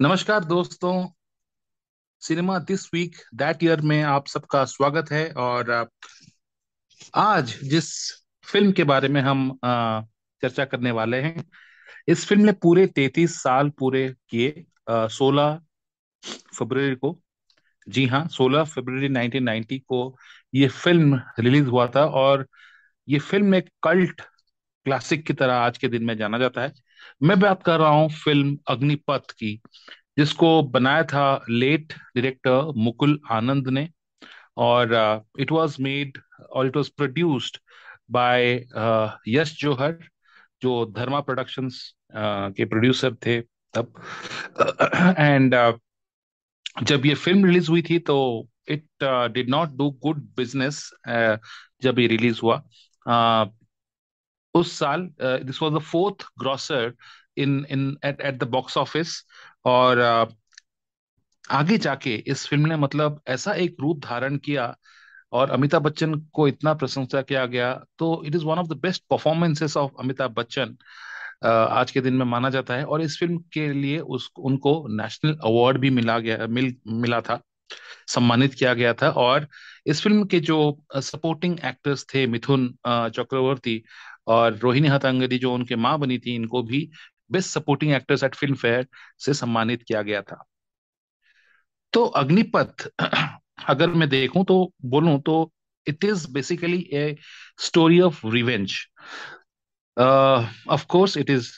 नमस्कार दोस्तों। Cinema this week, that year में आप सबका स्वागत है और आज जिस फ़िल्म के बारे में हम चर्चा करने वाले हैं, इस फ़िल्म ने पूरे तैतीस साल पूरे किए सोलह फरवरी को। जी हाँ सोलह फरवरी 1990 को ये फ़िल्म रिलीज़ हुआ था और ये फ़िल्म एक कल्ट क्लासिक की तरह आज के दिन में जाना जाता है। मैं बात कर रहा हूँ फ़िल्म अग्निपथ की जिसको बनाया था लेट डायरेक्टर मुकुल आनंद ने और इट वाज मेड और it was produced by Yash Johar जो धर्मा प्रोडक्शंस के प्रोड्यूसर थे तब। एंड जब ये फ़िल्म रिलीज़ हुई थी तो it did not do good business जब ये रिलीज़ हुआ। Uh, उस साल this was the fourth grosser in in at at the box office और uh, आगे जाके इस फ़िल्म ने मतलब ऐसा एक रूप धारण किया और अमिताभ बच्चन को इतना प्रशंसा किया गया। तो it is one of the best performances of Amitabh Bachchan uh, आज के दिन में माना जाता है और इस फ़िल्म के लिए उस उनको नेशनल अवार्ड भी मिला गया मिल मिला था सम्मानित किया गया था और इस फ़िल्म के जो सपोर्टिंग एक्टर्स थे मिथुन चक्रवर्ती और रोहिणी हट्टंगडी जो उनके माँ बनी थी इनको भी best supporting actors at Filmfare से सम्मानित किया गया था। तो अग्निपथ अगर मैं देखूँ तो बोलूँ तो it is basically a story of revenge of course it is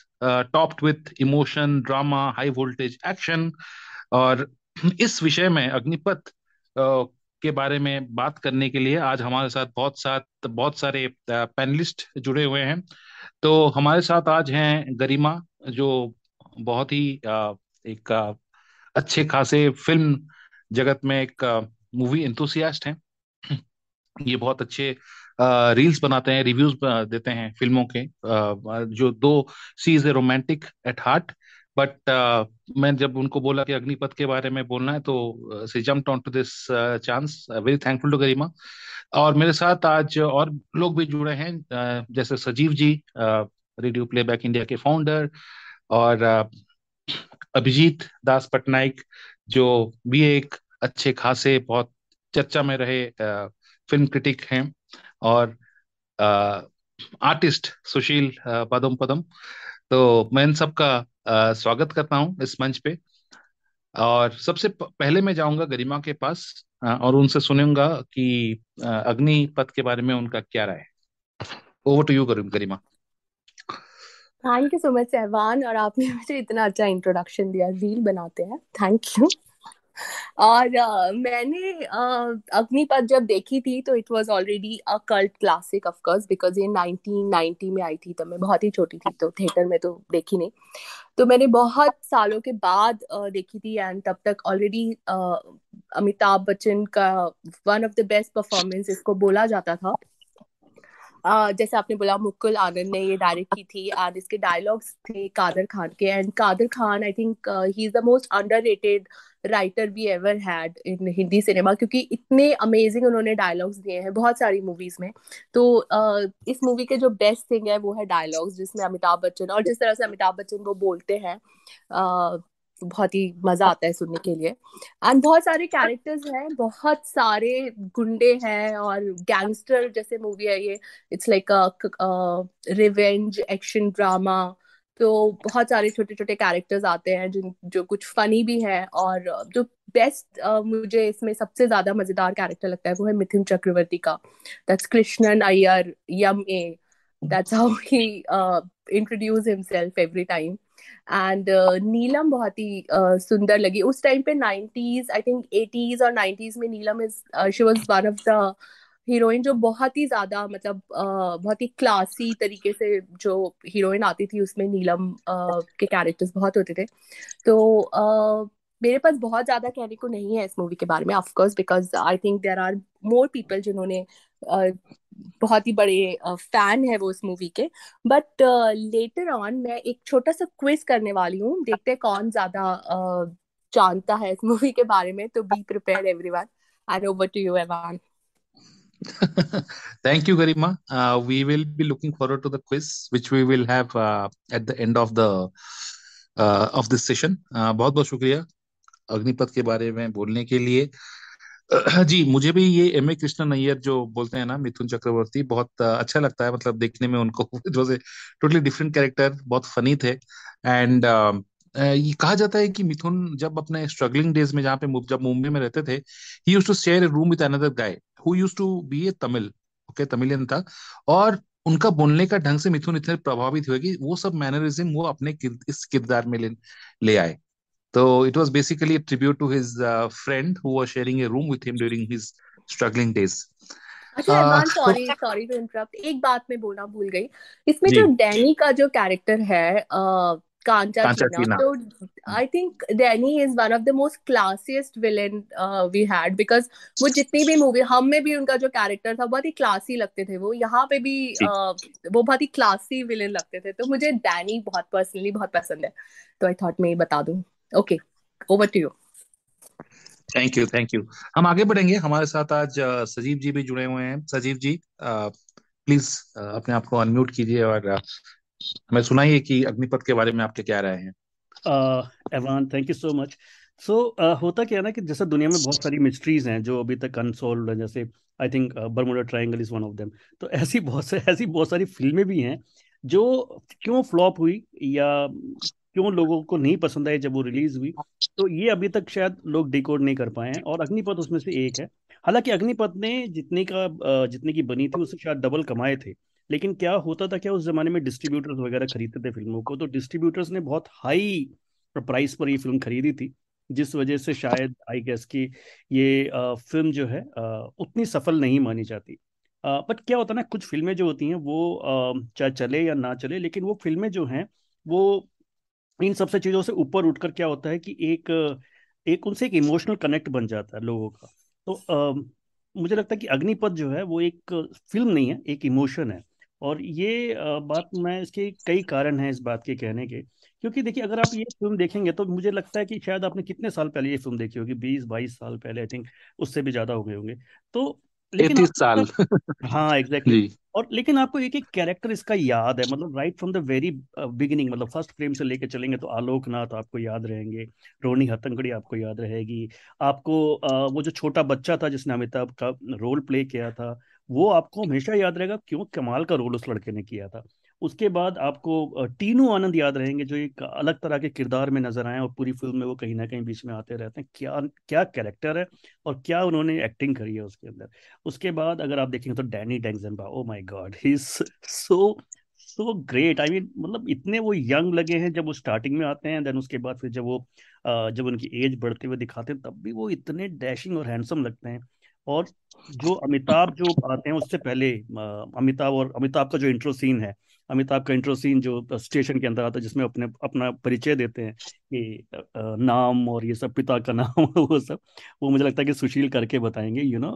topped with emotion drama high voltage action और इस विषय में अग्निपथ uh, के बारे में बात करने के लिए आज हमारे साथ बहुत साथ, बहुत सारे पैनलिस्ट जुड़े हुए हैं। तो हमारे साथ आज हैं गरिमा, जो बहुत ही एक अच्छे खासे फ़िल्म जगत में एक मूवी एंथुसियास्ट हैं। ये बहुत अच्छे रील्स बनाते हैं रिव्यूज़ देते हैं फ़िल्मों के जो दो she is a romantic at heart but uh, मैं जब उनको बोला कि अग्निपथ के बारे में बोलना है तो see jump on to this chance very thankful to Garima और मेरे साथ आज और लोग भी जुड़े हैं अ, जैसे Sajeev ji Radio Playback India के फाउंडर और अ, अभिजीत दास पटनायक जो भी एक अच्छे खासे बहुत चर्चा में रहे अ, फ़िल्म क्रिटिक हैं और आर्टिस्ट सुशील अ, पदम पदम। तो मैं इन सबका स्वागत करता हूँ इस मंच पे। और सबसे पहले मैं जाऊँगा गरिमा के पास और उनसे सुनूँगा कि अग्नि अग्निपथ के बारे में उनका क्या राय है। Over to you Garima. Thank you so much Sahwan और आपने मुझे इतना अच्छा इंट्रोडक्शन दिया। रील बनाते हैं। थैंक यू और अ, मैंने अ, अग्निपथ जब देखी थी तो it was already a cult classic of course because ये 1990 में आई थी तब मैं बहुत ही छोटी थी तो थिएटर में तो देखी नहीं। तो मैंने बहुत सालों के बाद अ, देखी थी एंड तब तक ऑलरेडी अमिताभ बच्चन का one of the best performance इसको बोला जाता था। जैसे आपने बोला मुकुल आनंद ने ये डायरेक्ट की थी एंड इसके डायलॉग्स थे कादर खान के and Kader Khan I think he is the most underrated writer we ever had in Hindi cinema क्योंकि इतने अमेजिंग उन्होंने डायलॉग्स दिए हैं बहुत सारी मूवीज़ में। तो uh, इस मूवी के जो बेस्ट थिंग है वो है डायलॉग्स जिसमें अमिताभ बच्चन और जिस तरह से अमिताभ बच्चन वो बोलते हैं uh, बहुत ही मज़ा आता है सुनने के लिए। एंड बहुत सारे कैरेक्टर्स हैं, बहुत सारे गुंडे हैं और गैंगस्टर जैसे मूवी है ये। It's like revenge action drama तो बहुत सारे छोटे छोटे कैरेक्टर्स आते हैं जिन, जो कुछ फनी भी है और, जो बेस्ट मुझे इसमें सबसे ज़्यादा मज़ेदार कैरेक्टर लगता है वो है मिथुन चक्रवर्ती का। That's Krishnan Iyer M A that's how he introduce himself every time and Neelam बहुत ही uh, सुंदर लगी। उस टाइम पे 90s आई थिंक 80s और 90s में Neelam is she was one of the heroine जो बहुत ही ज़्यादा मतलब uh, बहुत ही क्लासी तरीके से जो हीरोइन आती थी उसमें नीलम uh, के कैरेक्टर्स बहुत होते थे। तो uh, मेरे पास बहुत ज़्यादा कहने को नहीं है इस मूवी के बारे में of course because I think there are more people जिन्होंने uh, बहुत ही बड़े फ़ैन है वो इस मूवी के। बट लेटर ऑन मैं एक छोटा सा क्विज करने वाली हूँ देखते हैं कौन ज़्यादा uh, जानता है इस मूवी के बारे में तो be prepared everyone and over to you Evaan Thank you, Garima. Uh, we will be looking forward to the quiz, which we will have uh, at the end of the of this session बहुत बहुत शुक्रिया। अग्निपथ के बारे में बोलने के लिए। जी मुझे भी ये एम ए कृष्णन अय्यर जो बोलते हैं ना मिथुन चक्रवर्ती बहुत अच्छा लगता है मतलब देखने में उनको जो से टोटली डिफरेंट कैरेक्टर बहुत फनी थे। एंड ये कहा जाता है कि मिथुन जब अपने स्ट्रगलिंग डेज़ में जहाँ पे जब मुंबई में रहते थे he use to share a room with another guy who use to be a Tamil okay Tamilian था। और उनका बोलने का ढंग से मिथुन इतने प्रभावित हुए कि वो सब मैनरिज्म वो अपने इस किरदार में ले, ले आए। So it was basically a tribute to his uh, friend who was sharing a room with him during his struggling days. अच्छा सॉरी सॉरी टू इंटरप्ट एक बात मैं बोलना भूल गई। इसमें जो। डैनी का जो कैरेक्टर है कांचा चीना तो I think Danny is one of the most classiest villain we had because वो जितनी भी मूवी हम में भी उनका जो कैरेक्टर था बहुत ही क्लासी लगते थे वो। यहाँ पे भी uh, वो बहुत ही क्लासी विलेन लगते थे। तो मुझे डैनी बहुत पर्सनली बहुत पसंद है। तो आई थॉट मैं ये बता दूँ। Okay over to you thank you thank you हम आगे बढ़ेंगे। हमारे साथ आज सजीव जी भी जुड़े हुए हैं। सजीव जी प्लीज़ अपने आप को अनम्यूट कीजिए और हमें सुनाइए कि अग्निपथ के बारे में आपके क्या राय हैं। Evaan thank you so much so होता क्या है ना कि जैसे दुनिया में बहुत सारी मिस्ट्रीज हैं जो अभी तक अनसोल्व हैं जैसे I think Bermuda Triangle is one of them तो ऐसी बहुत से ऐसी बहुत सारी फ़िल्में भी हैं जो क्यों फ्लॉप हुई या क्यों लोगों को नहीं पसंद आई जब वो रिलीज़ हुई? तो ये अभी तक शायद लोग डिकोड नहीं कर पाए हैं और अग्निपथ उसमें से एक है। हालाँकि अग्निपथ ने जितने का जितने की बनी थी उससे शायद डबल कमाए थे। लेकिन क्या होता था, क्या उस जमाने में डिस्ट्रीब्यूटर्स वगैरह खरीदते थे फ़िल्मों को? तो डिस्ट्रीब्यूटर्स ने बहुत हाई प्राइस पर ये फ़िल्म खरीदी थी, जिस वजह से शायद आई गेस की ये फ़िल्म जो है उतनी सफल नहीं मानी जाती। बट क्या होता है ना, कुछ फ़िल्में जो होती हैं, वो चाहे चले या ना चले, लेकिन वो फ़िल्में जो हैं, वो इन सबसे चीज़ों से ऊपर उठकर क्या होता है कि एक एक उनसे एक इमोशनल कनेक्ट बन जाता है लोगों का। तो आ, मुझे लगता है कि अग्निपथ जो है वो एक फ़िल्म नहीं है एक इमोशन है। और ये बात मैं इसके कई कारण हैं इस बात के कहने के। क्योंकि देखिए अगर आप ये फ़िल्म देखेंगे तो मुझे लगता है कि शायद आपने कितने साल पहले ये फ़िल्म देखी होगी बीस बाईस साल पहले आई थिंक उससे भी ज़्यादा हो गए होंगे। तो लेकिन साल। हाँ एग्जैक्टली exactly. और लेकिन आपको एक एक कैरेक्टर इसका याद है मतलब right from the very beginning मतलब फ़र्स्ट फ्रेम से लेके चलेंगे तो आलोकनाथ आपको याद रहेंगे रोनी हतंगड़ी आपको याद रहेगी आपको uh, वो जो छोटा बच्चा था जिसने अमिताभ का रोल प्ले किया था वो आपको हमेशा याद रहेगा क्यों कमाल का रोल उस लड़के ने किया था। उसके बाद आपको टीनू आनंद याद रहेंगे, जो एक अलग तरह के किरदार में नज़र आए और पूरी फ़िल्म में वो कहीं ना कहीं बीच में आते रहते हैं। क्या क्या कैरेक्टर है और क्या उन्होंने एक्टिंग करी है उसके अंदर। उसके बाद अगर आप देखेंगे तो Danny Denzongpa oh my god he so so great I mean मतलब इतने वो यंग लगे हैं जब वो स्टार्टिंग में आते हैं देन उसके बाद फिर जब वो जब उनकी एज बढ़ते हुए दिखाते हैं, तब भी वो इतने डैशिंग और हैंडसम लगते हैं। और जो अमिताभ जो आते हैं उससे पहले अमिताभ और अमिताभ का जो इंट्रो सीन है अमिताभ का इंट्रो सीन जो स्टेशन के अंदर आता है जिसमें अपने अपना परिचय देते हैं कि नाम और ये सब पिता का नाम वो सब वो मुझे लगता है कि सुशील करके बताएँगे यू नो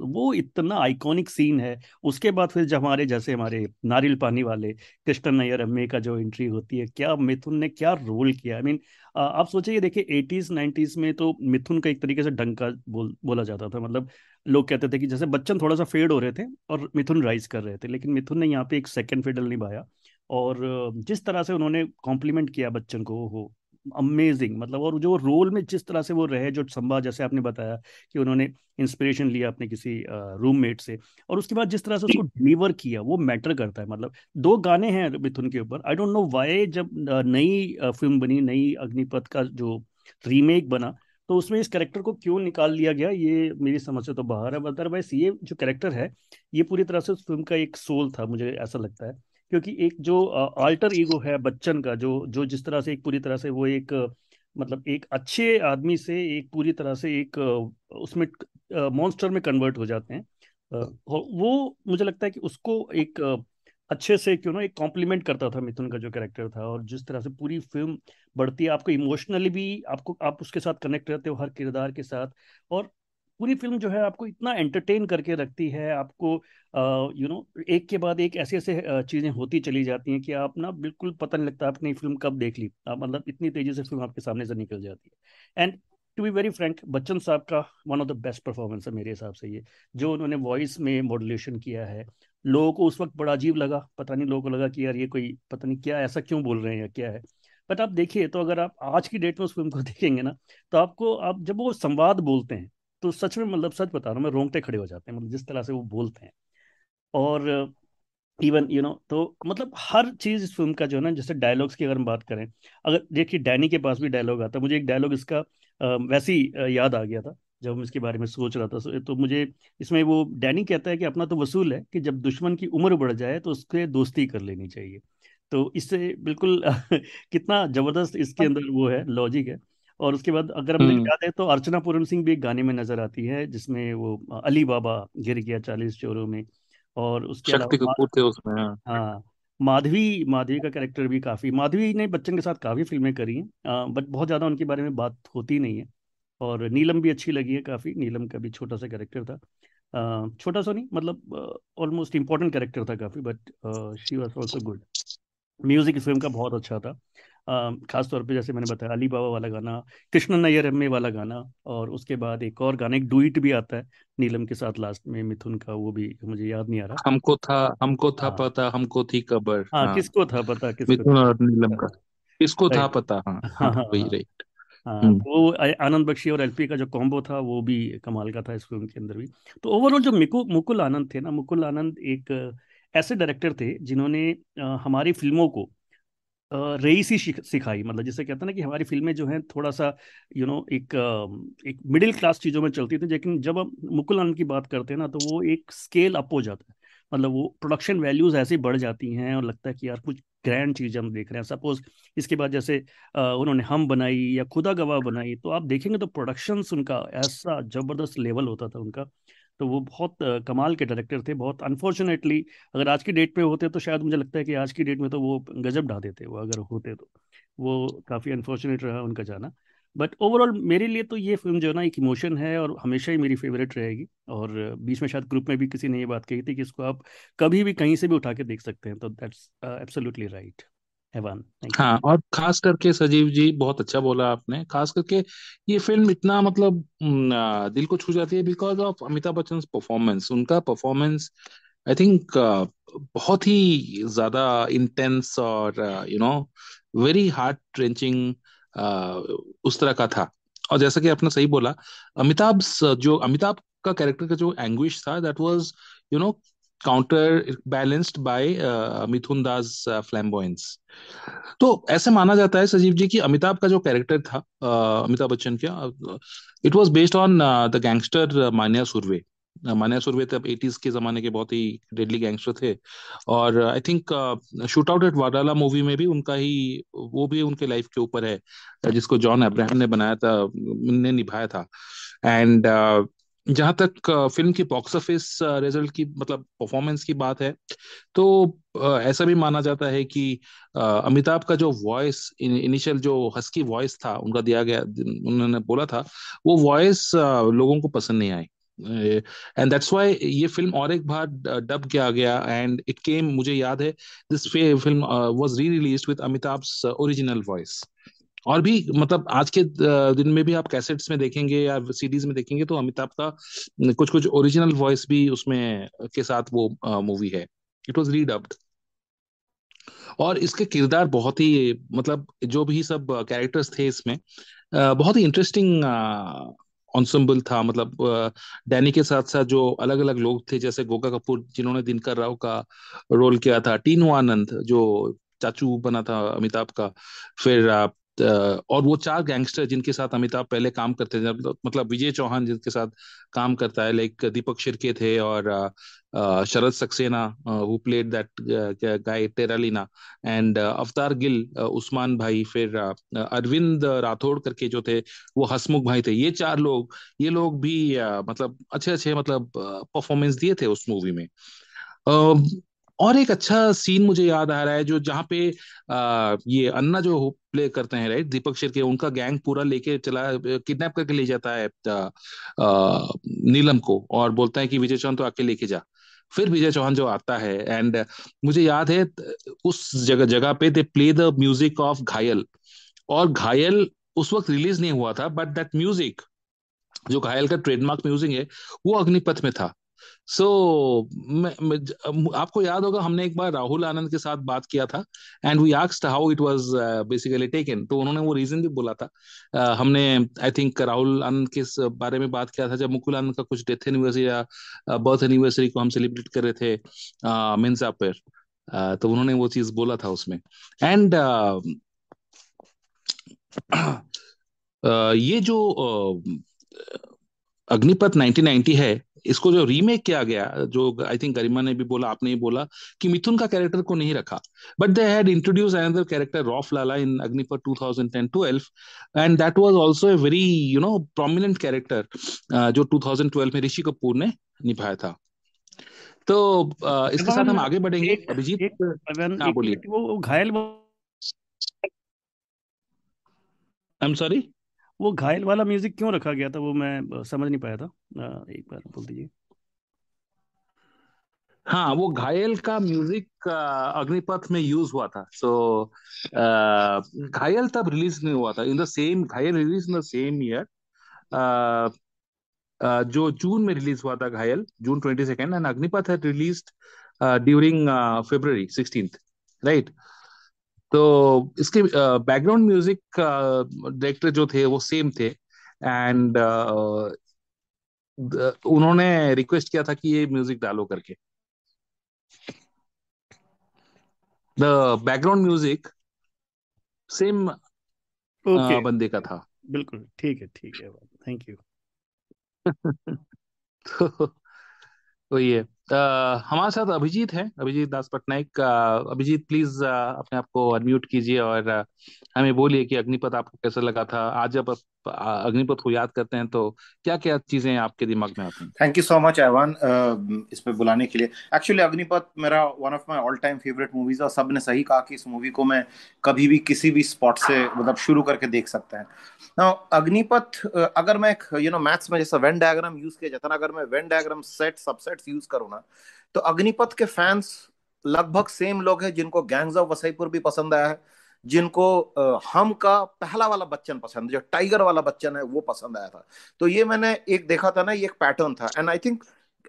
वो इतना आइकॉनिक सीन है। उसके बाद फिर जब हमारे जैसे हमारे नारियल पानी वाले कृष्ण नैयर अम्मे का जो एंट्री होती है क्या मिथुन ने क्या रोल किया? आई I मीन mean, आप सोचिए देखिए एटीज नाइन्टीज में तो मिथुन का एक तरीके से डंका बोल बोला जाता था मतलब लोग कहते थे कि जैसे बच्चन थोड़ा सा फेड हो रहे थे और मिथुन राइज कर रहे थे, लेकिन मिथुन ने यहाँ पे एक सेकंड फेडल निभाया और जिस तरह से उन्होंने कॉम्प्लीमेंट किया बच्चन को हो अमेजिंग मतलब और जो रोल में जिस तरह से वो रहे, जो संभा, जैसे आपने बताया कि उन्होंने इंस्पिरेशन लिया अपने किसी रूममेट से और उसके बाद जिस तरह से उसको डिलीवर किया, वो मैटर करता है मतलब दो गाने हैं मिथुन के ऊपर। आई डोंट नो वाई जब नई फ़िल्म बनी, नई अग्निपथ का जो रीमेक बना तो उसमें इस कैरेक्टर को क्यों निकाल लिया गया ये मेरी समझ से तो बाहर है अदरवाइज़ ये जो कैरेक्टर है ये पूरी तरह से उस फ़िल्म का एक सोल था मुझे ऐसा लगता है। क्योंकि एक जो आल्टर ईगो है बच्चन का जो जो जिस तरह से एक पूरी तरह से वो एक मतलब एक अच्छे आदमी से एक पूरी तरह से एक उसमें मॉन्स्टर में कन्वर्ट हो जाते हैं। वो मुझे लगता है कि उसको एक अच्छे से क्यों ना एक कॉम्प्लीमेंट करता था मिथुन का जो कैरेक्टर था और जिस तरह से पूरी फ़िल्म बढ़ती है, आपको इमोशनली भी आपको, आप उसके साथ कनेक्ट रहते हो, हर किरदार के साथ और पूरी फ़िल्म जो है आपको इतना एंटरटेन करके रखती है, आपको यू नो एक के बाद एक ऐसे ऐसे चीज़ें होती चली जाती हैं कि आप ना बिल्कुल पता नहीं लगता आपने फ़िल्म कब देख ली। आप मतलब इतनी तेज़ी से फ़िल्म आपके सामने से निकल जाती है। And to be very frank Bachchan sahab का one of the best performance है मेरे हिसाब से ये, जो उन्होंने वॉइस में मॉडुलेशन किया है लोगों को उस वक्त बड़ा अजीब लगा, पता नहीं लोगों को लगा कि यार ये कोई, पता नहीं क्या, ऐसा क्यों बोल रहे हैं या क्या है। बट आप देखिए तो अगर आप आज की डेट में उस फ़िल्म को देखेंगे ना तो आपको, आप जब वो संवाद बोलते हैं तो सच में मतलब सच बता रहा हूँ मैं, रोंगटे खड़े हो जाते हैं मतलब जिस तरह से वो बोलते हैं। और इवन यू नो तो मतलब हर चीज़ इस फ़िल्म का जो है ना, जैसे डायलॉग्स की अगर हम बात करें, अगर देखिए डैनी के पास भी डायलॉग आता मुझे एक डायलॉग इसका वैसे ही याद आ गया था। जब हम इसके बारे में सोच रहा था तो मुझे इसमें वो डैनी कहता है कि अपना तो वसूल है कि जब दुश्मन की उम्र बढ़ जाए तो उसके दोस्ती कर लेनी चाहिए। तो इससे बिल्कुल कितना ज़बरदस्त इसके अंदर वो है लॉजिक है। और उसके बाद अगर मुझे हम्म। याद है तो अर्चना पूरन सिंह भी एक गाने में नज़र आती है जिसमें वो अली बाबा गिर गया चालीस चोरों में। और उसके शक्ति कपूर थे उसमें हाँ। हाँ माधवी माधवी का कैरेक्टर भी काफ़ी माधवी ने बच्चन के साथ काफ़ी फ़िल्में करी हैं। बट बहुत ज़्यादा उनके बारे में बात होती नहीं है। और नीलम भी अच्छी लगी है काफ़ी। नीलम का भी छोटा सा कैरेक्टर था। छोटा सा नहीं मतलब ऑलमोस्ट इम्पोर्टेंट कैरेक्टर था काफ़ी but she was also good music इस फ़िल्म का बहुत अच्छा था। खास तौर पे जैसे मैंने बताया अली बाबा वाला गाना कृष्ण नैयर एम वाला गाना और उसके बाद एक और गाना एक डुइट भी आता है नीलम के साथ लास्ट में मिथुन का वो भी मुझे याद नहीं आ रहा। हमको था हमको था हाँ, पता हमको थी कबर हाँ, हाँ। किसको था पता किसको मिथुन और नीलम का। किसको था पता? हाँ हाँ, हाँ, हाँ वही राइट हाँ। हम्म। तो वो आनंद बख्शी और एलपी का जो कॉम्बो था वो भी कमाल का था इस फ़िल्म के अंदर भी। तो ओवरऑल जो मिकु मुकुल आनंद थे ना मुकुल आनंद एक ऐसे डायरेक्टर थे जिन्होंने हमारी फ़िल्मों को रईसी सिखाई। मतलब जिसे कहते हैं ना कि हमारी फ़िल्में जो हैं थोड़ा सा यू नो एक एक मिडिल क्लास चीज़ों में चलती थी लेकिन जब हम मुकुल आनंद की बात करते हैं ना तो वो एक स्केल अप हो जाता है। मतलब वो प्रोडक्शन वैल्यूज़ ऐसी बढ़ जाती हैं और लगता है कि यार कुछ ग्रैंड चीज़ हम देख रहे हैं। सपोज़ इसके बाद जैसे उन्होंने हम बनाई या खुदा गवाह बनाई तो आप देखेंगे तो प्रोडक्शन उनका ऐसा ज़बरदस्त लेवल होता था उनका। तो वो बहुत कमाल के डायरेक्टर थे, बहुत अनफॉर्चुनेटली अगर आज की डेट पे होते तो शायद मुझे लगता है कि आज की डेट में तो वो गजब ढा देते, वो अगर होते तो। वो काफ़ी अनफॉर्चुनेट रहा उनका जाना। बट ओवरऑल मेरे लिए तो ये फ़िल्म जो है ना, एक इमोशन है और हमेशा ही मेरी फेवरेट रहेगी। और बीच में शायद ग्रुप में भी किसी ने ये बात कही थी कि इसको आप कभी भी कहीं से भी उठा के देख सकते हैं। तो दैट्स एब्सोल्युटली राइट हाँ और खास करके सजीव जी, बहुत अच्छा बोला आपने। खास करके ये फ़िल्म इतना मतलब दिल को छू जाती है because of Amitabh Bachchan performance उनका परफॉर्मेंस आई थिंक बहुत ही ज़्यादा इंटेंस और you know very heart trenching उस तरह का था। और जैसा कि आपने सही बोला, अमिताभ जो अमिताभ का कैरेक्टर का जो एंग्विश था that was you know counter balanced by Mithun Das flamboyance तो ऐसे माना जाता है सजीव जी कि अमिताभ का जो कैरेक्टर था अमिताभ बच्चन का it was based on the gangster Manya Surve. Manya Surve तब एटीज के जमाने के बहुत ही डेडली गैंगस्टर थे। और I think shootout at Wadala movie में भी उनका ही, वो भी उनके लाइफ के ऊपर है, जिसको जॉन अब्राहम ने बनाया था, ने निभाया था। एंड जहाँ तक फ़िल्म की बॉक्स ऑफ़िस रिज़ल्ट की मतलब परफॉर्मेंस की बात है तो ऐसा भी माना जाता है कि अमिताभ का जो वॉइस इनिशियल जो हस्की वॉइस था, उनका दिया गया, उन्होंने बोला था, वो वॉइस लोगों को पसंद नहीं आई। एंड दैट्स वाई ये फ़िल्म और एक बार डब किया गया एंड इट केम मुझे याद है this film was re released with Amitabh original voice और भी मतलब आज के दिन में भी आप कैसेट्स में देखेंगे या सीडीज में देखेंगे तो अमिताभ का कुछ कुछ ओरिजिनल वॉइस भी उसमें के साथ वो मूवी है. इट वॉज़ रीडब्ड और इसके किरदार बहुत ही मतलब जो भी सब कैरेक्टर्स थे इसमें बहुत ही इंटरेस्टिंग ऑन्सम्बल था मतलब डैनी के साथ साथ जो अलग अलग लोग थे, जैसे गोगा कपूर जिन्होंने दिनकर राव का रोल किया था टीनू आनंद जो चाचू बना था अमिताभ का, फिर और वो चार गैंगस्टर जिनके साथ अमिताभ पहले काम करते थे मतलब विजय चौहान जिनके साथ काम करता है लाइक दीपक शिरके थे और Sharad Saxena who played that guy टेरालीना and Avtar Gill Usman भाई, फिर अरविंद राठौड़ करके जो थे, वो हसमुख भाई थे। ये चार लोग, ये लोग भी मतलब अच्छे अच्छे मतलब परफॉर्मेंस दिए थे उस मूवी में। और एक अच्छा सीन मुझे याद आ रहा है जो जहाँ पे आ, ये अन्ना जो प्ले करते हैं राइट दीपक शेर के उनका गैंग पूरा लेके चला किडनैप करके ले जाता है आ, नीलम को और बोलता है कि विजय चौहान तो आके लेके जा। फिर विजय चौहान जो आता है एंड मुझे याद है उस जगह जगह पे they play the music of घायल। और घायल उस वक्त रिलीज़ नहीं हुआ था बट दैट म्यूज़िक जो घायल का ट्रेडमार्क म्यूज़िक है वो अग्निपथ में था। सो so, आपको याद होगा हमने एक बार राहुल आनंद के साथ बात किया था and we asked how it was basically taken तो उन्होंने वो रीजन भी बोला था। Uh, हमने आई थिंक राहुल आनंद के बारे में बात किया था जब मुकुल आनंद का कुछ डेथ एनिवर्सरी या बर्थ एनिवर्सरी को हम सेलिब्रेट कर रहे थे मिन्सा पर। Uh, तो उन्होंने वो चीज़ बोला था उसमें। एंड uh, uh, ये जो uh, अग्निपथ 1990 है इसको जो रीमेक किया गया जो आई थिंक गरिमा ने भी बोला आपने ही बोला कि मिथुन का कैरेक्टर को नहीं रखा। But they had introduce another character Rauf Lala in Agneepath 2010-12 and that was also a very you know prominent character जो 2012 में ऋषि कपूर ने निभाया था। तो uh, इसके साथ हम आगे बढ़ेंगे। अभिजीत हाँ बोलिए। वो घायल आई एम सॉरी वो घायल वाला म्यूज़िक क्यों रखा गया था वो मैं समझ नहीं पाया था। एक बार बोल दीजिए। हाँ वो घायल का म्यूज़िक अग्निपथ में यूज़ हुआ था। सो so, घायल तब रिलीज़ नहीं हुआ था। In the same Ghayal release in the same year जो जून में रिलीज़ हुआ था Ghayal June twenty second and Agneepath है release during February sixteen right तो इसके बैकग्राउंड म्यूज़िक डायरेक्टर जो थे वो सेम थे एंड उन्होंने रिक्वेस्ट किया था कि ये म्यूज़िक डालो करके। द बैकग्राउंड म्यूज़िक सेम बंदे का था। बिल्कुल ठीक है ठीक है थैंक यू तो, तो ये। हमारे साथ अभिजीत है, अभिजीत दास पटनायक। अभिजीत प्लीज़ अपने आप को अनम्यूट कीजिए और हमें बोलिए कि अग्निपथ आपको कैसा लगा था। आज जब आप अग्निपथ को याद करते हैं तो क्या क्या चीज़ें आपके दिमाग में आती हैं? थैंक यू सो मच ऐवान इस पे बुलाने के लिए। एक्चुअली अग्निपथ मेरा one of my all time favourite movies और सबने सही कहा कि इस मूवी को मैं कभी भी किसी भी स्पॉट से मतलब शुरू करके देख सकते हैं। ना अग्निपथ अगर मैं यू नो मैथ्स में जैसा वेन डायग्राम यूज़ किया जाता ना, अगर मैं Venn diagram set subsets use करूँ ना तो अग्निपथ के फैंस लगभग सेम लोग हैं जिनको गैंग्स ऑफ़ वसईपुर भी पसंद आया है, जिनको हम का पहला वाला बच्चन पसंद, जो टाइगर वाला बच्चन है, वो पसंद आया था। तो ये मैंने एक देखा था ना, ये एक पैटर्न था। एंड आई थिंक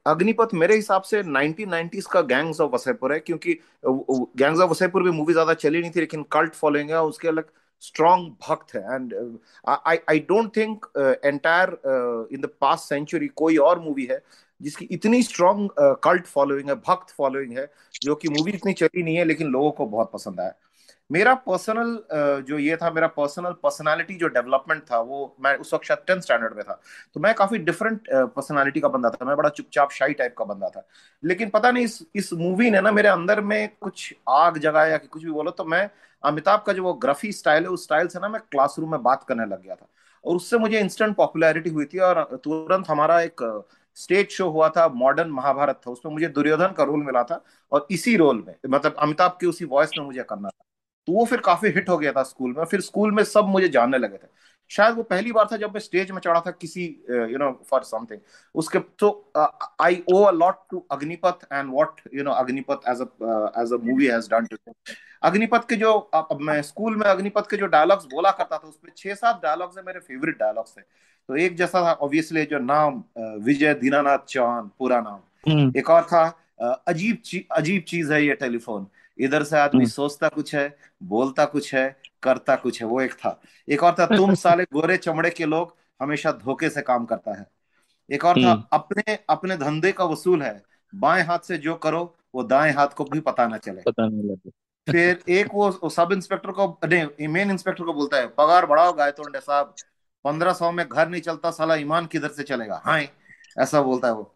अग्निपथ मेरे हिसाब से 1990s का गैंग्स ऑफ़ वसईपुर है, क्योंकि गैंग्स ऑफ़ वसईपुर भी मूवी ज़्यादा चली नहीं थी, लेकिन कल्ट फॉलोइंग है, उसके अलग स्ट्रॉन्ग भक्त है। And I I don't think entire in the past century कोई और मूवी है जिसकी इतनी स्ट्रॉन्ग कल्ट फॉलोइंग है भक्त फॉलोइंग है जो कि मूवी इतनी चली नहीं है लेकिन लोगों को बहुत पसंद आया। मेरा पर्सनल uh, जो ये था मेरा पर्सनल पर्सनालिटी जो डेवलपमेंट था वो मैं उस वक्त शायद टेंथ स्टैंडर्ड में था। तो मैं काफ़ी डिफरेंट पर्सनालिटी uh, का बंदा था मैं बड़ा चुपचाप शाही टाइप का बंदा था। लेकिन पता नहीं इस इस मूवी ने ना मेरे अंदर में कुछ आग जगाया कि कुछ भी बोलो तो मैं अमिताभ का जो वो ग्राफी स्टाइल है उस स्टाइल से ना मैं क्लासरूम में बात करने लग गया था। और उससे मुझे इंस्टेंट पॉपुलैरिटी हुई थी और तुरंत हमारा एक स्टेज शो हुआ था, मॉडर्न महाभारत था, उसमें मुझे दुर्योधन का रोल मिला था और इसी रोल में मतलब अमिताभ की उसी वॉइस में मुझे करना था। तो वो फिर काफ़ी हिट हो गया था स्कूल में, फिर स्कूल में सब मुझे जानने लगे थे। शायद वो पहली बार था जब मैं स्टेज में चढ़ा था किसी यू नो फॉर समथिंग उसके तो I owe a lot to Agneepath and what you know Agneepath as a as a movie has done to Agneepath के जो अब मैं स्कूल में अग्निपथ के जो डायलॉग्स बोला करता था उसमें छह सात डायलॉग्स है मेरे फेवरेट डायलॉग्स थे तो एक जैसा था ऑब्वियसली जो नाम विजय दीनानाथ चौहान पूरा नाम। हम्म। एक और था अजीब ची, अजीब चीज़ है ये टेलीफोन। इधर से आदमी हम्म। सोचता कुछ है बोलता कुछ है करता कुछ है वो एक था। एक और था तुम साले गोरे चमड़े के लोग हमेशा धोखे से काम करता है। एक और था हम्म। अपने अपने धंधे का वसूल है बाएँ हाथ से जो करो वो दाएँ हाथ को भी पता ना चले। पता नहीं लगे। फिर एक वो सब इंस्पेक्टर को नहीं मेन इंस्पेक्टर को बोलता है पगार बढ़ाओ गायतोंडे साहब पंद्रह सौ में घर नहीं चलता साला ईमान किधर से चलेगा? हाँ ऐसा बोलता है वो।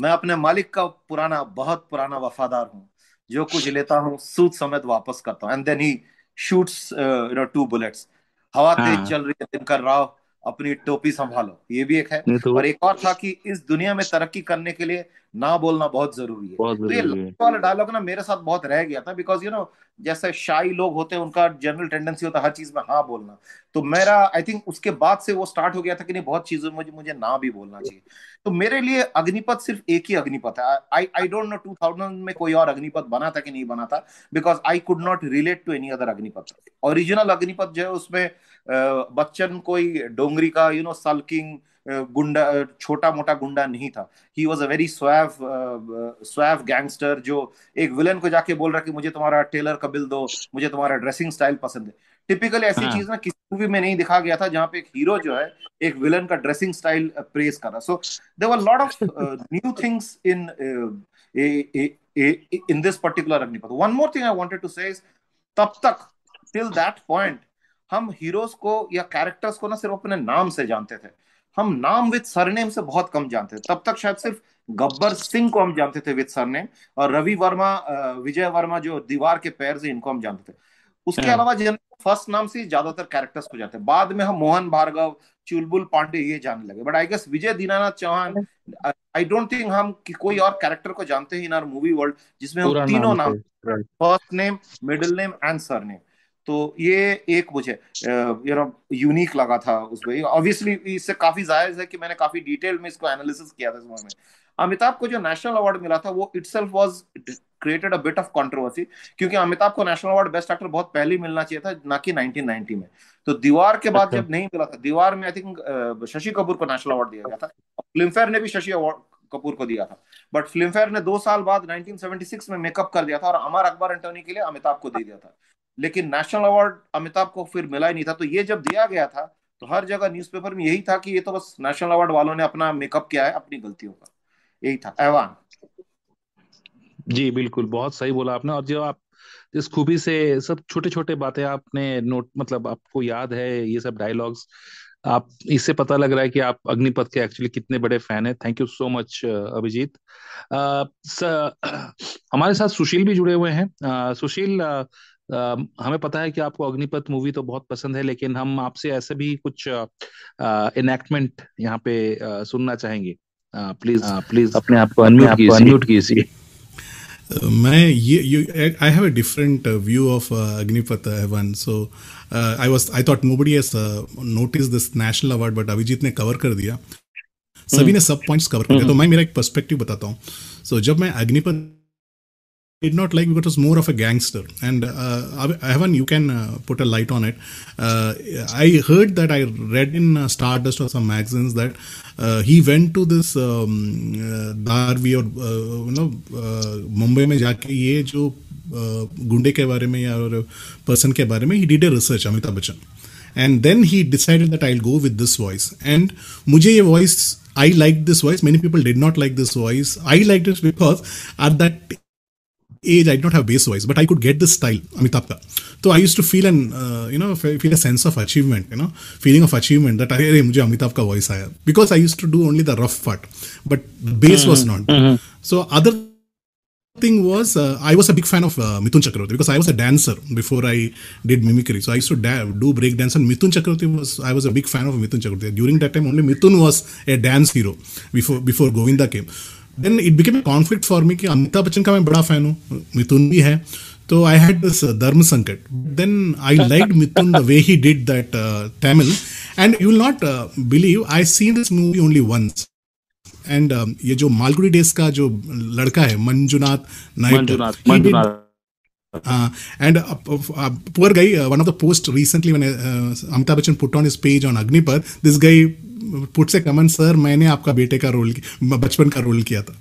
मैं अपने मालिक का पुराना बहुत पुराना वफादार हूँ। जो कुछ लेता हूँ सूद समेत वापस करता हूँ। And then he shoots you know two bullets हवा तेज हाँ। चल रही है दिनकर राव अपनी टोपी संभालो। ये भी एक है। तो और एक और था कि इस दुनिया में तरक्की करने के लिए ना बोलना बहुत ज़रूरी है। बहुत तो ये वाला डायलॉग ना मेरे साथ बहुत रह गया था बिकॉज़ यू नो जैसे शाही लोग होते हैं उनका जनरल टेंडेंसी होता है हर चीज़ में हाँ बोलना। तो मेरा आई थिंक उसके बाद से वो स्टार्ट हो गया था कि नहीं बहुत चीज़ों में मुझे मुझे ना भी बोलना चाहिए। तो मेरे लिए अग्निपथ सिर्फ़ एक ही अग्निपथ है। I I don't know two thousand में कोई और अग्निपथ बना था कि नहीं बना था because I could not relate to any other Agneepath. Original Agneepath जो है उसमें बच्चन कोई डोंगरी का यू नो सल्किंग गुंडा छोटा मोटा गुंडा नहीं था। He was a very suave suave gangster जो एक विलन को जाके बोल रहा कि मुझे तुम्हारा टेलर का बिल दो मुझे तुम्हारा ड्रेसिंग स्टाइल पसंद है। टिपिकली ऐसी हाँ. चीज़ ना किसी मूवी में नहीं दिखा गया था जहाँ पे एक हीरो जो है एक विलन का ड्रेसिंग स्टाइल प्रेस कर रहा। So were lot of new things in in this particular Agneepath one more thing I wanted to say तब तक टिल दैट पॉइंट हम हीरोज को या कैरेक्टर्स को ना सिर्फ़ अपने नाम से जानते थे। हम नाम विद सरनेम से बहुत कम जानते थे। तब तक शायद सिर्फ़ गब्बर सिंह को हम जानते थे विद सरनेम और रवि वर्मा विजय वर्मा जो दीवार के पैर से इनको हम जानते थे। उसके हाँ। अलावा जन फ़र्स्ट नाम से ज़्यादातर कैरेक्टर्स को जाते हैं। बाद में हम मोहन भार्गव चुलबुल पांडे ये जानने लगे। But I guess Vijay Dinanath Chauhan I don't think हम कि कोई और कैरेक्टर को जानते हैं इन आर मूवी वर्ल्ड जिसमें हम तीनों नाम first name middle name and surname तो ये एक मुझे यू नो यूनिक लगा था उसमें ऑब्वियसली इससे काफ़ी जायज़ है कि मैंने काफ़ी डिटेल में इसको एनालिसिस किया था इस में। अमिताभ को जो नेशनल अवार्ड मिला था वो itself was created a bit of controversy क्योंकि अमिताभ को नेशनल अवार्ड बेस्ट एक्टर बहुत पहले मिलना चाहिए था ना कि 1990 में। तो दीवार के बाद अच्छा। जब नहीं मिला था दीवार में आई थिंक शशि कपूर को नेशनल अवार्ड दिया गया था फ़िल्म फेयर ने भी शशि अवार्ड कपूर को दिया था। बट फ़िल्म फेयर ने दो साल बाद 1976 में मेकअप कर दिया था और अमर अकबर एंटोनी के लिए अमिताभ को दे दिया था। लेकिन नेशनल अवार्ड अमिताभ को फिर मिला ही नहीं था। तो ये जब दिया गया था तो हर जगह न्यूज़पेपर में यही था कि ये तो बस नेशनल अवार्ड वालों ने अपना मेकअप किया है अपनी गलतियों का। यही था। ऐवान। जी बिल्कुल बहुत सही बोला आपने। और जो आप जिस खूबी से सब छोटे छोटे बातें आपने नोट मतलब आपको याद है ये सब डायलॉग्स आप इससे पता लग रहा है कि आप अग्निपथ के एक्चुअली कितने बड़े फ़ैन हैं। Thank you so much Abhijeet. हमारे साथ सुशील भी जुड़े हुए हैं। Uh, सुशील uh, Uh, हमें पता है कि आपको अग्निपथ मूवी तो बहुत पसंद है लेकिन हम आपसे ऐसे भी कुछ इनेक्टमेंट यहाँ पे uh, सुनना चाहेंगे। प्लीज़ प्लीज़ अपने आप को अनम्यूट कीजिए। मैं ये I have a different view of Agneepath heaven so I was I thought nobody has notice this national award but Abhijeet ने कवर कर दिया। सभी ने सब पॉइंट्स कवर कर दिया। तो मैं मेरा एक पर्सपेक्टिव बताता हूँ। सो so, जब मैं Agnipath did not like because it was more of a gangster. And uh, Evan, you can uh, put a light on it. Uh, I heard that I read in uh, Stardust or some magazines that uh, he went to this um, uh, Darvi or you know Mumbai में जाके ये जो गुंडे के बारे में या और पर्सन के बारे में he did a research Amitabh Bachchan and then he decided that I'll go with this voice and मुझे ये voice I liked this voice many people did not like this voice I liked it because at that age, I did not have base voice, but I could get this style, Amitabh ka. So I used to feel an, uh, you know, feel a sense of achievement, you know, feeling of achievement that I am Amitabh ka voice. Because I used to do only the rough part, but bass was not. Mm-hmm. mm-hmm. So other thing was uh, I was a big fan of uh, Mithun Chakravarti because I was a dancer before I did mimicry. So I used to da- do break dance and Mithun Chakravarti was I was a big fan of Mithun Chakravarti. During that time only Mithun was a dance hero before before Govinda came. Then it became a conflict for me कि अमिताभ बच्चन का मैं बड़ा fan हूँ मिथुन भी है। तो I had this धर्म संकट then I like Mithun the way he did that Tamil and you will not believe I seen this movie only once and ये जो मालगुड़ी डेज़ का जो लड़का है Manjunath Nayak and poor uh, poor guy, uh, one of the posts recently when uh, Amitabh Bachchan put on his page on Agnipath, this पुट से comment sir मैंने आपका बेटे का रोल बचपन का रोल किया था।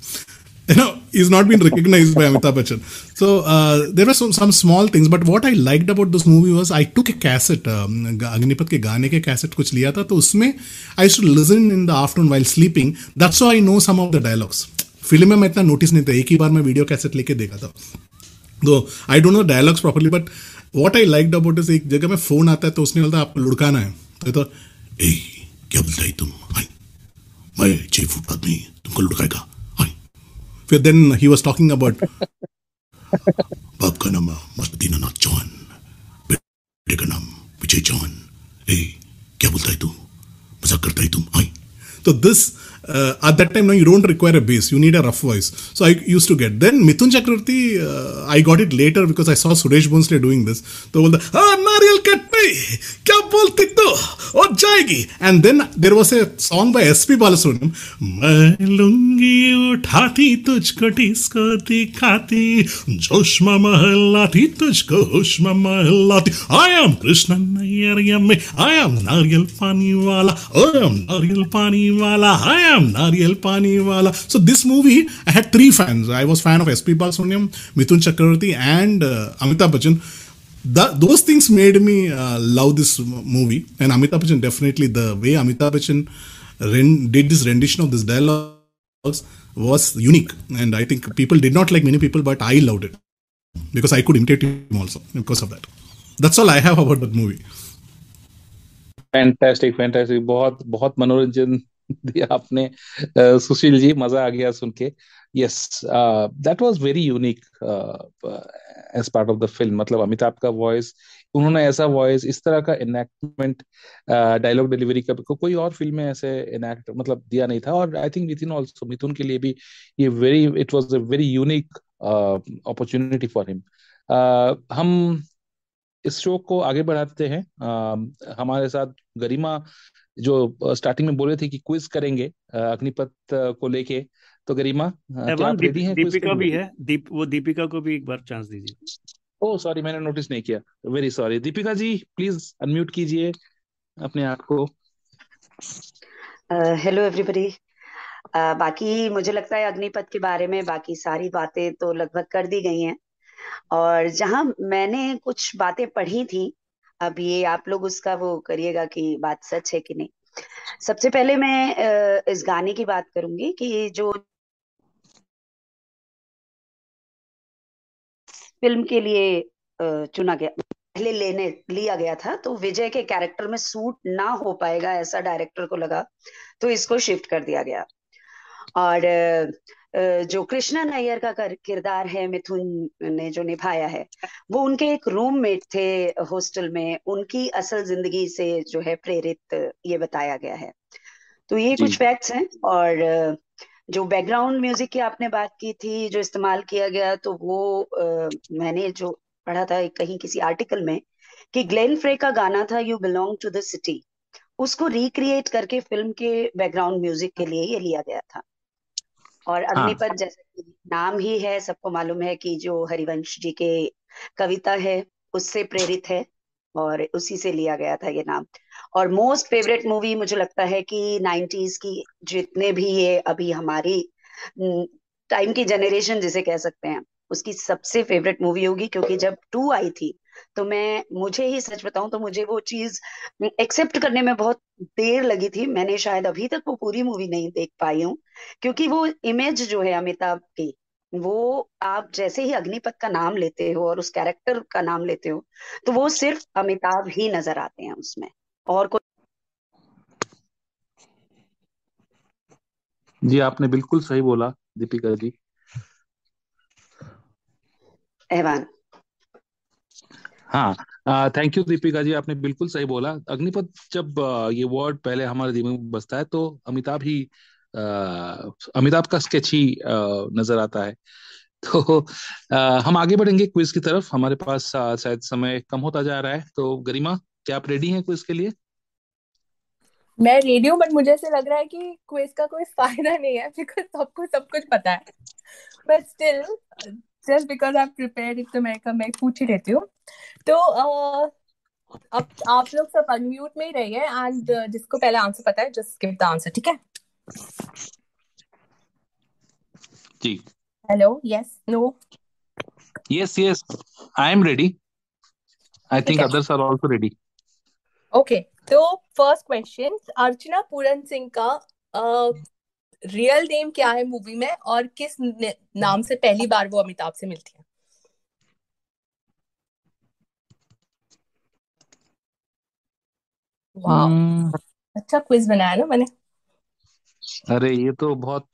You know he's not been recognized by Amitabh Bachchan. So uh, there were some, some small things, but what I liked about this movie was I took a cassette, Agnipath के गाने के cassette कुछ लिया था तो उसमें I should listen in the afternoon while sleeping that's I know some of the dialogues film में मैं इतना नोटिस नहीं था एक ही बार मैं वीडियो कैसेट लेके देखा था तो I don't know dialogues properly but what I like about is एक जगह में फ़ोन आता है तो उसने बोलता आपको लुड़काना है तो ए क्या बोलता है तुम हाय मैं छह फुट आदमी तुमको लुटकाएगा हाय फिर then he was talking about बाप का नाम मस्त दीनानाथ चौहान बेटे का नाम विजय चौहान ए क्या बोलता है तू मज़ाक करता है तुम हाय तो this uh, at that time, no, you don't require a bass. You need a rough voice. So I used to get. Then Mithun Chakravarti, uh, I got it later because I saw Suresh Bhonsle doing this. तो बोलता हाँ नारियल cut पे क्या बोलते तो? और जाएगी। And then there was a song by S P Balasubrahmanyam मैं लुंगी उठाती तुझको डिस्को दिखाती जोश महलाती तुझको होश महलाती। आई एम कृष्ण नैयर में आई एम नारियल पानी वाला आई एम नारियल पानी वाला आई एम नारियल पानी वाला। So this movie i had three fans. I was fan of sp balsubrahmanyam mithun chakravarti and uh, amitabh bachchan. the, those things made me uh, love this movie and amitabh bachchan definitely the way amitabh bachchan ren- did this rendition of this dialogues was unique and i think people did not like many people but i loved it because i could imitate him also because of that that's all i have about that movie fantastic fantastic बहुत बहुत मनोरंजन दिया आपने सुशील जी मजा आ गया सुन के yes that was very unique as part of the film मतलब अमिताभ का वॉइस उन्होंने ऐसा वॉइस इस तरह का इनैक्टमेंट डायलॉग डिलीवरी का को, कोई और फ़िल्म में ऐसे इनैक्ट मतलब दिया नहीं था। और आई थिंक मिथुन ऑल्सो मिथुन के लिए भी ये very it was a very unique opportunity for him हम इस शो को आगे बढ़ाते हैं। uh, हमारे साथ गरिमा जो स्टार्टिंग में बोले थे कि क्विज करेंगे अग्निपथ को लेके। तो गरिमा क्या आप रेडी हैं? दीपिका भी है दीप वो दीपिका को भी एक बार चांस दीजिए। ओह सॉरी मैंने नोटिस नहीं किया। Very sorry Deepika ji please unmute कीजिए अपने आप को। हेलो एवरीबॉडी बाकी मुझे लगता है अग्निपथ के बारे में बाकी सारी बातें तो लगभग कर दी गई हैं। और जहाँ मैंने कुछ बातें पढ़ी थी अब ये आप लोग उसका वो करिएगा कि बात सच है कि नहीं। सबसे पहले मैं इस गाने की बात करूँगी कि जो फ़िल्म के लिए चुना गया। पहले लेने लिया गया था तो विजय के कैरेक्टर में सूट ना हो पाएगा ऐसा डायरेक्टर को लगा तो इसको शिफ्ट कर दिया गया। और जो कृष्णा नायर का किरदार है मिथुन ने जो निभाया है वो उनके एक रूममेट थे हॉस्टल में उनकी असल ज़िंदगी से जो है प्रेरित ये बताया गया है। तो ये कुछ फैक्ट्स हैं और जो बैकग्राउंड म्यूज़िक की आपने बात की थी जो इस्तेमाल किया गया तो वो आ, मैंने जो पढ़ा था कहीं किसी आर्टिकल में कि ग्लेन फ्रे का गाना था you belong to the city उसको रिक्रिएट करके फ़िल्म के बैकग्राउंड म्यूज़िक के लिए ये लिया गया था। और हाँ। अग्निपथ जैसे नाम ही है सबको मालूम है कि जो हरिवंश जी के कविता है उससे प्रेरित है। और उसी से लिया गया था ये नाम। और मोस्ट फेवरेट मूवी मुझे लगता है कि नाइन्टीज की जितने भी ये अभी हमारी टाइम की जनरेशन जिसे कह सकते हैं, उसकी सबसे फेवरेट मूवी होगी क्योंकि जब टू आई थी तो मैं, मुझे ही सच बताऊँ तो मुझे वो चीज़ एक्सेप्ट करने में बहुत देर लगी थी। मैंने शायद अभी तक वो पूरी मूवी नहीं देख पाई हूँ, क्योंकि वो इमेज जो है अमिताभ की वो आप जैसे ही अग्निपथ का नाम लेते हो और उस कैरेक्टर का नाम लेते हो तो वो सिर्फ़ अमिताभ ही नज़र आते हैं उसमें। और कोई जी आपने बिल्कुल सही बोला दीपिका जी। एहवान। हाँ थैंक यू दीपिका जी आपने बिल्कुल सही बोला। अग्निपथ जब ये वर्ड पहले हमारे दिमाग में बसता है तो अमिताभ ही अमिताभ का स्केच ही नज़र आता है। तो आ, हम आगे बढ़ेंगे क्विज की तरफ़। हमारे पास शायद समय कम होता जा रहा है। तो गरिमा क्या आप रेडी हैं क्विज के लिए? मैं रेडी हूँ बट मुझे ऐसे लग रहा है कि क्विज का कोई फ़ायदा नहीं है बिकॉज़ सबको सब कुछ पता है। But still just because I prepare तो मैं का मैं पूछ ही लेती हूँ। तो अब आप लोग सब अनम्यूट में ही रहिए एंड जिसको पहले आंसर पता है जस्ट गिव द आंसर ठीक है? जी। Hello yes no yes yes I am ready I think others are also ready okay तो फ़र्स्ट क्वेश्चन अर्चना पूरन सिंह का रियल नेम क्या है मूवी में और किस नाम से पहली बार वो अमिताभ से मिलती है? वाह अच्छा क्विज बनाया ना मैंने। अरे ये तो बहुत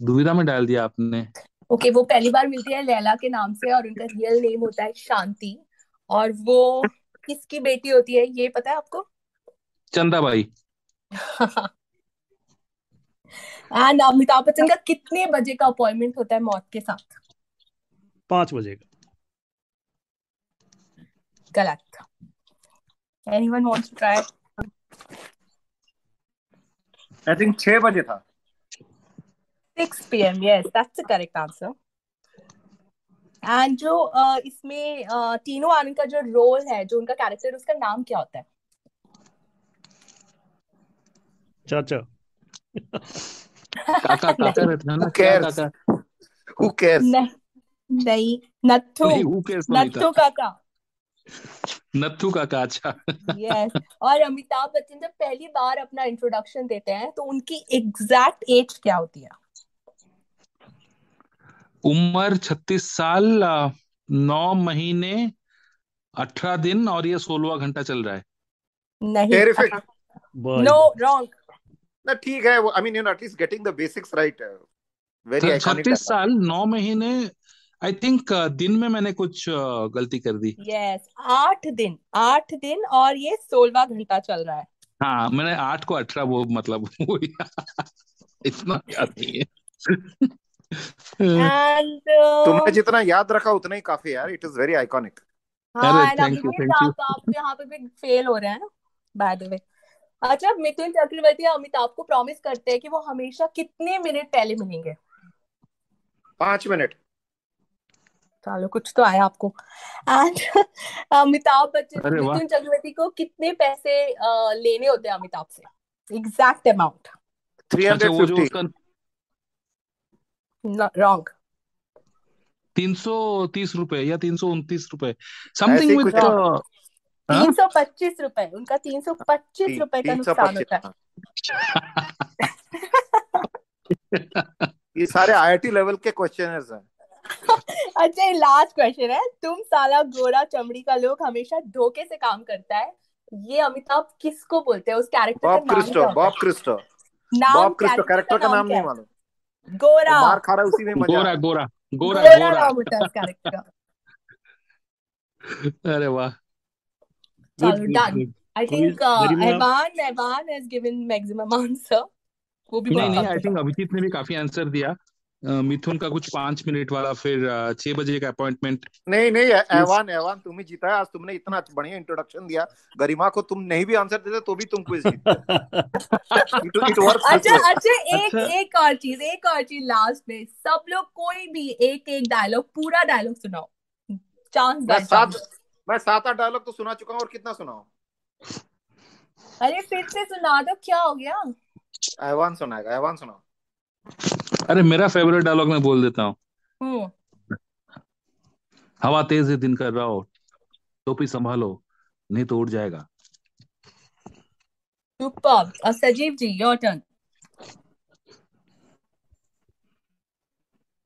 दुविधा में डाल दिया आपने। ओके okay, वो पहली बार मिलती है लैला के नाम से और उनका रियल नेम होता है शांति। और वो किसकी बेटी होती है ये पता है आपको? चंदा भाई एंड अमिताभ बच्चन का कितने बजे का अपॉइंटमेंट होता है मौत के साथ? पाँच बजे का। गलत। Anyone wants to try I think छह बजे था। 6 PM yes that's the correct answer and जो uh, इसमें uh, टीनो आनंद का जो रोल है जो उनका कैरेक्टर उसका नाम क्या होता है? चाचा। काका काका रहता है ना काका? हु केयर्स नहीं नहीं नत्थु। नहीं हु केयर्स तो काका। नत्थू काका अच्छा यस और अमिताभ बच्चन जब पहली बार अपना इंट्रोडक्शन देते हैं तो उनकी एग्जैक्ट एज क्या होती है? उम्र छत्तीस साल नौ महीने अठारह दिन और ये सोलवा घंटा चल रहा है। नहीं नो रॉन्ग ना ठीक है I mean you know at least getting the basics right very छत्तीस साल नौ महीने आई थिंक uh, दिन में मैंने कुछ आ, गलती कर दी। यस yes, आठ दिन आठ दिन और ये सोलवा घंटा चल रहा है। हाँ मैंने आठ को अठारह वो मतलब वो इतना याद नहीं है एंड तुमने जितना याद रखा उतना ही काफ़ी यार इट इज़ वेरी आइकॉनिक हाँ अरे थैंक यू थैंक यू आप आप यहाँ पे भी फेल हो रहे हैं ना बाय द वे अच्छा मिथुन चक्रवर्ती अमिताभ को प्रॉमिस करते हैं कि वो हमेशा कितने मिनट पहले मिलेंगे? पाँच मिनट चलो कुछ तो आया आपको। एंड अमिताभ बच्चन अरे वाह। मिथुन चक्रवर्ती को कितने पैसे लेने होते हैं अमिताभ से? एग्जैक्ट अमाउंट थ्री अच्छा हंड्रेड वो जो फिफ्टी उसका रॉन्ग तीन सौ तीस रुपए या तीन सौ उनतीस रुपए। ऐसे समथिंग ही विथ कुछ रॉन्ग हाँ? तीन सौ पच्चीस रुपए। उनका तीन सौ पच्चीस तीन रुपए का तीन सौ नुकसान पच्चीस होता है। हाँ। ये सारे आईआईटी लेवल के क्वेश्चनर्स हैं। अच्छा ये लास्ट क्वेश्चन है। तुम साला गोरा चमड़ी का लोग हमेशा धोखे से काम करता है। ये अमिताभ किसको बोलते हैं? उस कैरेक्टर का बॉब नाम Christo Bob Christo. Bob Christo character का नाम नहीं मालूम। गोरा। मार खा रहा उसी में मज़ा गोरा गोरा गोरा गोरा नाम होता है उस कैरेक्टर का। अरे वाह। चलो done I think Evan Evan has given maximum answer वो भी नहीं नहीं आई थिंक अभिजीत ने भी काफ़ी आंसर दिया। मिथुन का कुछ पाँच मिनट वाला फिर छह बजे का अपॉइंटमेंट नहीं नहीं एवान एवान तुम ही जीता है। आज तुमने इतना बढ़िया इंट्रोडक्शन दिया। गरिमा को तुम नहीं भी आंसर देते तो भी तुम क्विज अच्छा अच्छा एक अच्छा। एक और चीज़ एक और चीज़ लास्ट में। सब लोग कोई भी एक एक डायलॉग पूरा डायलॉग सुनाओ। चांस मैं सात मैं सात आठ डायलॉग तो सुना चुका हूँ और कितना सुनाऊं? अरे फिर से सुना दो क्या हो गया? एवान सुनाएगा एवान सुनाओ। अरे मेरा फेवरेट डायलॉग मैं बोल देता हूँ। हवा तेज है दिन कर रहा हो टोपी संभालो नहीं तो उड़ जाएगा। सजीव जी योर टर्न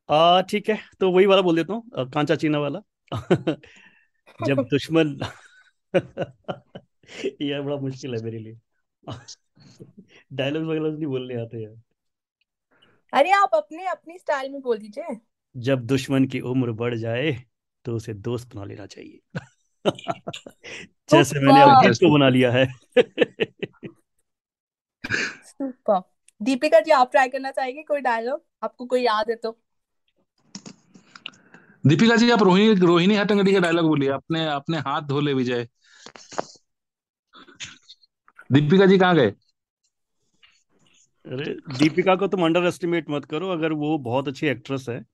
आ ठीक है तो वही वाला बोल देता हूँ कांचा चीना वाला। जब दुश्मन यार बड़ा मुश्किल है मेरे लिए। डायलॉग वगैरह नहीं बोलने आते यार। अरे आप अपने अपनी स्टाइल में बोल दीजिए। जब दुश्मन की उम्र बढ़ जाए तो उसे दोस्त बना लेना चाहिए। जैसे मैंने अभिजीत को बना लिया है। सुपर। दीपिका जी आप ट्राई करना चाहेंगे कोई डायलॉग आपको कोई याद है तो। दीपिका जी आप रोहिणी रोहिणी हट्टंगडी का डायलॉग बोलिए। अपने अपने हाथ धो ले विजय। दीपिका जी कहाँ गए? अरे दीपिका को तुम अंडर एस्टिमेट मत करो अगर वो बहुत अच्छी एक्ट्रेस है।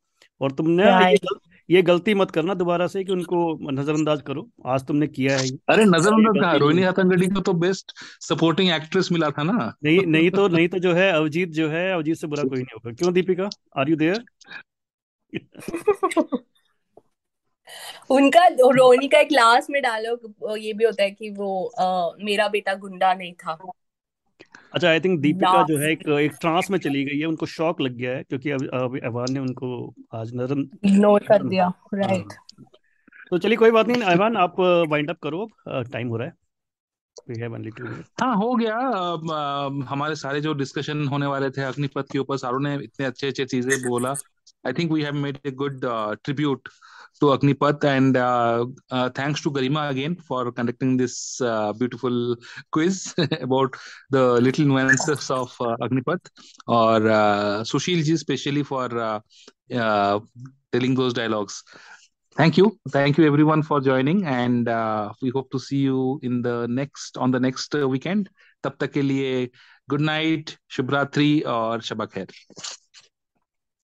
और तुमने ये गल, ये गलती मत करना दोबारा से कि उनको नजरअंदाज करो। आज तुमने किया है अरे नजरअंदाज कहा? रोहिणी हट्टंगडी को तो बेस्ट सपोर्टिंग एक्ट्रेस मिला था ना। नहीं नहीं तो नहीं तो जो है अवजीत जो है अभिजीत से बुरा कोई नहीं होगा। क्यों दीपिका? आर यू देयर उनका रोहिणी का एक लास्ट में डायलॉग ये भी होता है कि वो अ, मेरा बेटा गुंडा नहीं था। अच्छा आई थिंक दीपिका जो है एक एक ट्रांस में चली गई है उनको शॉक लग गया है क्योंकि अब अब अहवान ने उनको आज नज़र इग्नोर कर दिया हाँ। राइट तो चलिए कोई बात नहीं अहवान आप वाइंड अप करो अब टाइम हो रहा है। We have only two minute हाँ हो गया। हमारे सारे जो डिस्कशन होने वाले थे अग्निपथ के ऊपर सारों ने इतने अच्छे अच्छे चीज़ें बोला। I think we have made a good tribute to Agnipath. And uh, uh, thanks to Garima again for conducting this uh, beautiful quiz about the little nuances of uh, Agnipath, or uh, Sushilji, especially for uh, telling those dialogues. Thank you. Thank you, everyone, for joining. And we hope to see you in the next on the next weekend. Tab tak ke liye, good night, Shubhratri, or Shabakher.